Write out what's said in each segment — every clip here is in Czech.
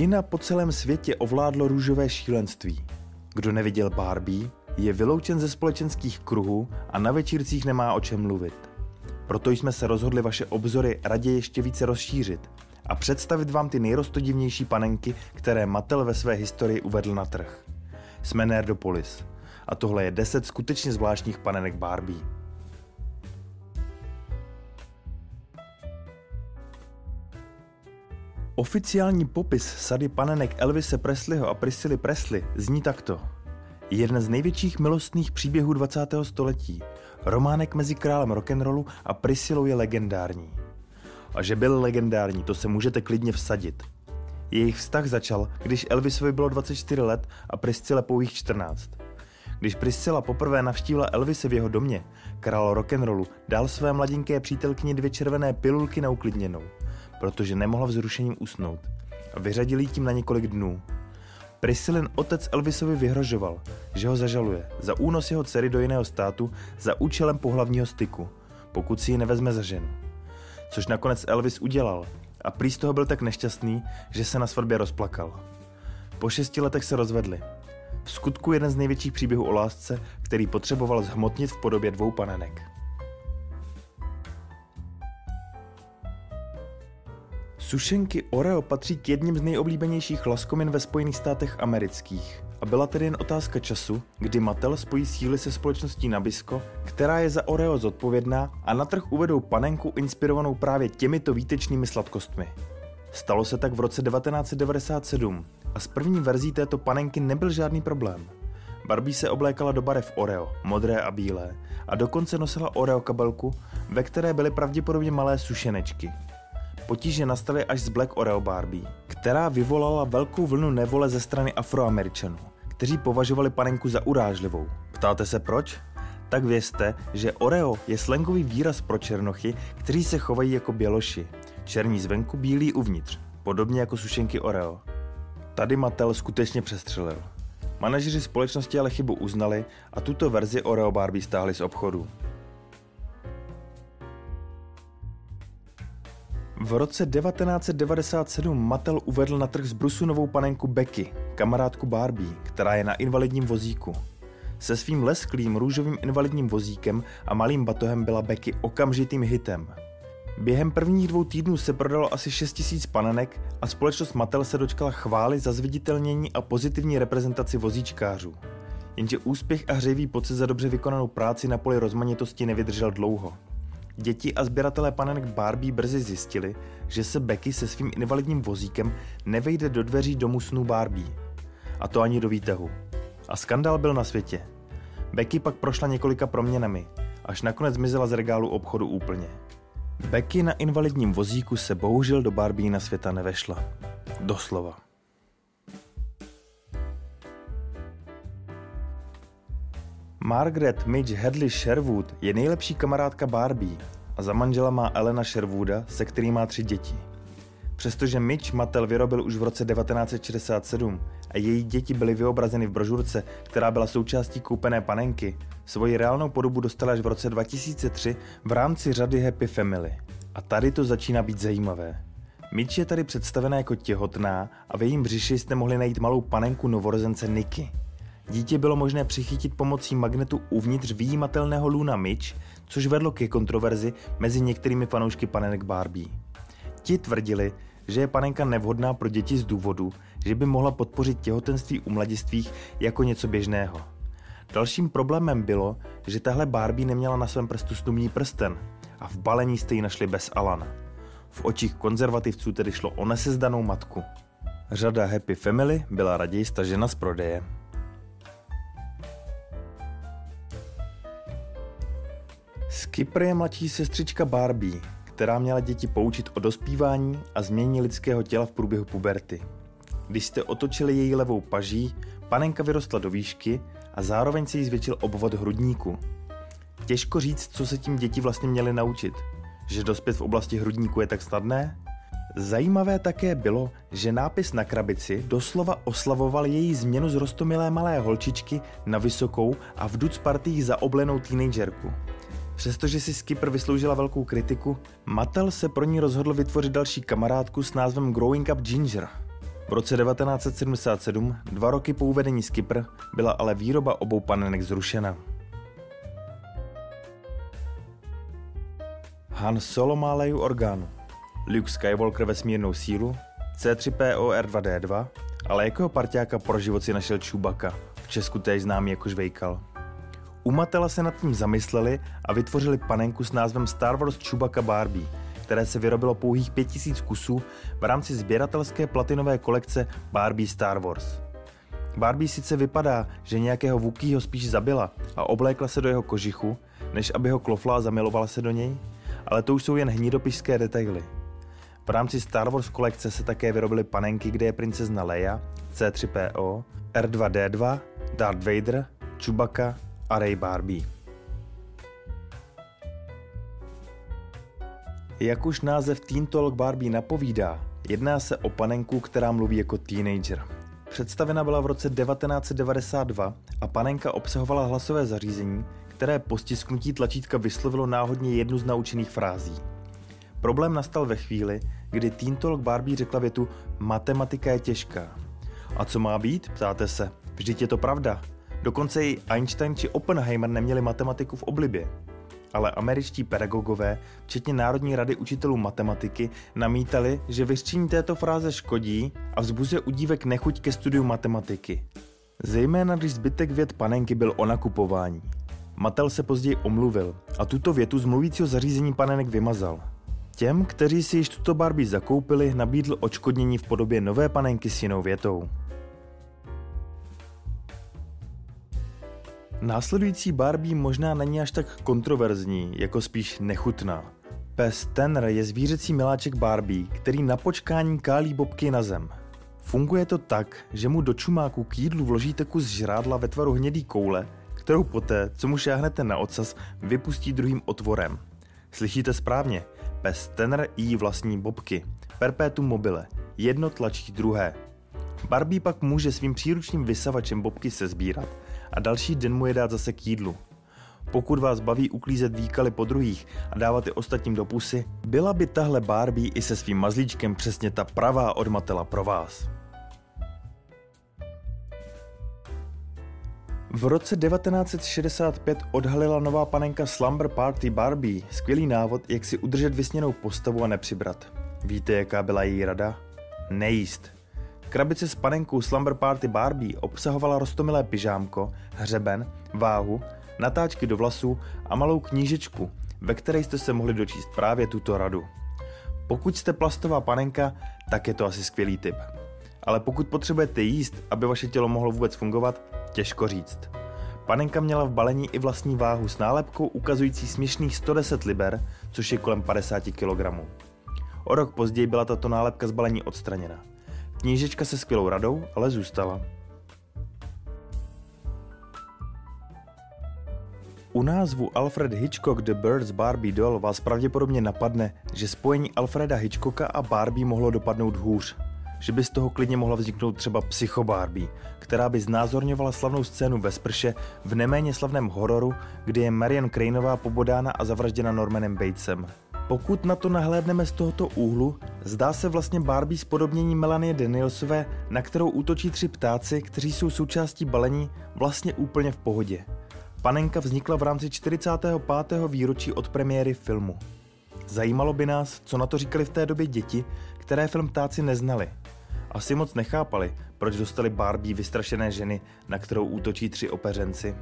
Kina po celém světě ovládlo růžové šílenství. Kdo neviděl Barbie, je vyloučen ze společenských kruhů a na večírcích nemá o čem mluvit. Proto jsme se rozhodli vaše obzory raději ještě více rozšířit a představit vám ty nejrostodivnější panenky, které Mattel ve své historii uvedl na trh. Jsme Nerdopolis a tohle je 10 skutečně zvláštních panenek Barbie. Oficiální popis sady panenek Elvise Presleyho a Priscily Presley zní takto. Jeden z největších milostných příběhů 20. století. Románek mezi králem rock'n'rollu a Priscilou je legendární. A že byl legendární, to se můžete klidně vsadit. Jejich vztah začal, když Elvisovi bylo 24 let a Priscile pouhých 14. Když Priscila poprvé navštívila Elvise v jeho domě, král rock'n'rollu dal své mladinké přítelkyni dvě červené pilulky na uklidněnou – protože nemohla vzrušením usnout a vyřadili tím na několik dnů. Priscilin otec Elvisovi vyhrožoval, že ho zažaluje za únos jeho dcery do jiného státu za účelem pohlavního styku, pokud si ji nevezme za ženu. Což nakonec Elvis udělal a prý z toho byl tak nešťastný, že se na svatbě rozplakal. Po šesti letech se rozvedli. V skutku jeden z největších příběhů o lásce, který potřeboval zhmotnit v podobě dvou panenek. Sušenky Oreo patří k jedním z nejoblíbenějších laskomin ve Spojených státech amerických. A byla tedy jen otázka času, kdy Mattel spojí síly se společností Nabisco, která je za Oreo zodpovědná a na trh uvedou panenku inspirovanou právě těmito výtečnými sladkostmi. Stalo se tak v roce 1997 a s první verzí této panenky nebyl žádný problém. Barbie se oblékala do barev Oreo, modré a bílé, a dokonce nosila Oreo kabelku, ve které byly pravděpodobně malé sušenečky, Potíže nastaly až z Black Oreo Barbie, která vyvolala velkou vlnu nevole ze strany afroameričanů, kteří považovali panenku za urážlivou. Ptáte se proč? Tak vězte, že Oreo je slangový výraz pro černochy, kteří se chovají jako běloši. Černí zvenku, bílí uvnitř, podobně jako sušenky Oreo. Tady Mattel skutečně přestřelil. Manažeři společnosti ale chybu uznali a tuto verzi Oreo Barbie stáhli z obchodu. V roce 1997 Mattel uvedl na trh z Brusu novou panenku Becky, kamarádku Barbie, která je na invalidním vozíku. Se svým lesklým růžovým invalidním vozíkem a malým batohem byla Becky okamžitým hitem. Během prvních dvou týdnů se prodalo asi 6000 panenek a společnost Mattel se dočkala chvály za zviditelnění a pozitivní reprezentaci vozíčkářů. Jenže úspěch a hřejivý pocit za dobře vykonanou práci na poli rozmanitosti nevydržel dlouho. Děti a sběratelé panenek Barbie brzy zjistili, že se Becky se svým invalidním vozíkem nevejde do dveří domu snů Barbie. A to ani do výtahu. A skandál byl na světě. Becky pak prošla několika proměnami, až nakonec zmizela z regálu obchodu úplně. Becky na invalidním vozíku se bohužel do Barbie na světa nevešla. Doslova. Margaret Midge Hadley Sherwood je nejlepší kamarádka Barbie a za manžela má Elena Sherwooda, se kterým má tři děti. Přestože Mitch Mattel vyrobil už v roce 1967 a její děti byly vyobrazeny v brožurce, která byla součástí koupené panenky, svoji reálnou podobu dostala až v roce 2003 v rámci řady Happy Family. A tady to začíná být zajímavé. Mitch je tady představená jako těhotná a v jejím břiši jste mohli najít malou panenku novorozence Niky. Dítě bylo možné přichytit pomocí magnetu uvnitř výjimatelného Luna Mitch, což vedlo ke kontroverzi mezi některými fanoušky panenek Barbie. Ti tvrdili, že je panenka nevhodná pro děti z důvodu, že by mohla podpořit těhotenství u mladistvých jako něco běžného. Dalším problémem bylo, že tahle Barbie neměla na svém prstu snubní prsten a v balení jste ji našli bez Alana. V očích konzervativců tedy šlo o nesezdanou matku. Řada Happy Family byla raději stažena z prodeje. Skipper je mladší sestřička Barbie, která měla děti poučit o dospívání a změně lidského těla v průběhu puberty. Když jste otočili její levou paží, panenka vyrostla do výšky a zároveň se jí zvětšil obvod hrudníku. Těžko říct, co se tím děti vlastně měly naučit. Že dospět v oblasti hrudníku je tak snadné? Zajímavé také bylo, že nápis na krabici doslova oslavoval její změnu z rostomilé malé holčičky na vysokou a v duc partiích zaoblenou teenagerku. Přestože si Skipper vysloužila velkou kritiku, Mattel se pro ní rozhodl vytvořit další kamarádku s názvem Growing Up Ginger. V roce 1977, dva roky po uvedení Skipper, byla ale výroba obou panenek zrušena. Han Solo má leju orgánu. Luke Skywalker vesmírnou sílu, C3PO-R2D2, ale jako parťáka pro život si našel Chewbacca, v Česku též známý jako Žvejkal. U Matela se nad tím zamysleli a vytvořili panenku s názvem Star Wars Chewbacca Barbie, které se vyrobilo pouhých 5000 kusů v rámci sběratelské platinové kolekce Barbie Star Wars. Barbie sice vypadá, že nějakého Wookieho spíš zabila a oblékla se do jeho kožichu, než aby ho klofla a zamilovala se do něj, ale to už jsou jen hnidopišské detaily. V rámci Star Wars kolekce se také vyrobily panenky, kde je princezna Leia, C3PO, R2D2, Darth Vader, Chewbacca a Ray Barbie. Jak už název Teen Talk Barbie napovídá, jedná se o panenku, která mluví jako teenager. Představena byla v roce 1992 a panenka obsahovala hlasové zařízení, které po stisknutí tlačítka vyslovilo náhodně jednu z naučených frází. Problém nastal ve chvíli, kdy Teen Talk Barbie řekla větu Matematika je těžká. A co má být, ptáte se? Vždyť je to pravda. Dokonce i Einstein či Oppenheimer neměli matematiku v oblibě. Ale američtí pedagogové, včetně Národní rady učitelů matematiky, namítali, že vyřčení této fráze škodí a vzbuzuje u dívek nechuť ke studiu matematiky. Zejména když zbytek věd panenky byl o nakupování. Matel se později omluvil a tuto větu z mluvícího zařízení panenek vymazal. Těm, kteří si již tuto Barbie zakoupili, nabídl očkodnění v podobě nové panenky s jinou větou. Následující Barbie možná není až tak kontroverzní, jako spíš nechutná. Pes Tenr je zvířecí miláček Barbie, který na počkání kálí bobky na zem. Funguje to tak, že mu do čumáku k jídlu vložíte kus žrádla ve tvaru hnědý koule, kterou poté, co mu šáhnete na ocas, vypustí druhým otvorem. Slyšíte správně, pes Tenr jí vlastní bobky. Perpetuum mobile. Jedno tlačí druhé. Barbie pak může svým příručním vysavačem bobky sezbírat a další den mu je dát zase k jídlu. Pokud vás baví uklízet výkaly po druhých a dávat je ostatním do pusy, byla by tahle Barbie i se svým mazlíčkem přesně ta pravá odmatela pro vás. V roce 1965 odhalila nová panenka Slumber Party Barbie skvělý návod, jak si udržet vysněnou postavu a nepřibrat. Víte, jaká byla její rada? Nejíst. Krabice s panenkou Slumber Party Barbie obsahovala rostomilé pyžámko, hřeben, váhu, natáčky do vlasů a malou knížečku, ve které jste se mohli dočíst právě tuto radu. Pokud jste plastová panenka, tak je to asi skvělý tip. Ale pokud potřebujete jíst, aby vaše tělo mohlo vůbec fungovat, těžko říct. Panenka měla v balení i vlastní váhu s nálepkou ukazující směšných 110 liber, což je kolem 50 kg. O rok později byla tato nálepka z balení odstraněna. Knížečka se skvělou radou ale zůstala. U názvu Alfred Hitchcock The Birds Barbie Doll vás pravděpodobně napadne, že spojení Alfreda Hitchcocka a Barbie mohlo dopadnout hůř. Že by z toho klidně mohla vzniknout třeba Psycho Barbie, která by znázorňovala slavnou scénu ve sprše v neméně slavném hororu, kdy je Marian Craneová pobodána a zavražděna Normanem Batesem. Pokud na to nahlédneme z tohoto úhlu, zdá se vlastně Barbie spodobnění Melanie Danielsové, na kterou útočí tři ptáci, kteří jsou součástí balení, vlastně úplně v pohodě. Panenka vznikla v rámci 45. výročí od premiéry filmu. Zajímalo by nás, co na to říkali v té době děti, které film ptáci neznali. Asi moc nechápali, proč dostali Barbie vystrašené ženy, na kterou útočí tři opeřenci.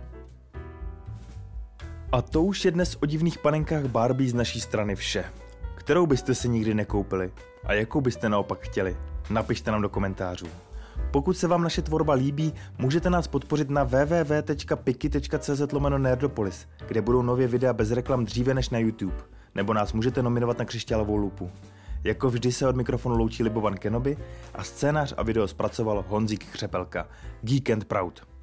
A to už je dnes o divných panenkách Barbie z naší strany vše. Kterou byste si nikdy nekoupili? A jakou byste naopak chtěli? Napište nám do komentářů. Pokud se vám naše tvorba líbí, můžete nás podpořit na www.piki.cz nerdopolis, kde budou nově videa bez reklam dříve než na YouTube, nebo nás můžete nominovat na křišťálovou lupu. Jako vždy se od mikrofonu loučí Libovan Kenobi a scénář a video zpracoval Honzík Křepelka. Geek and Proud.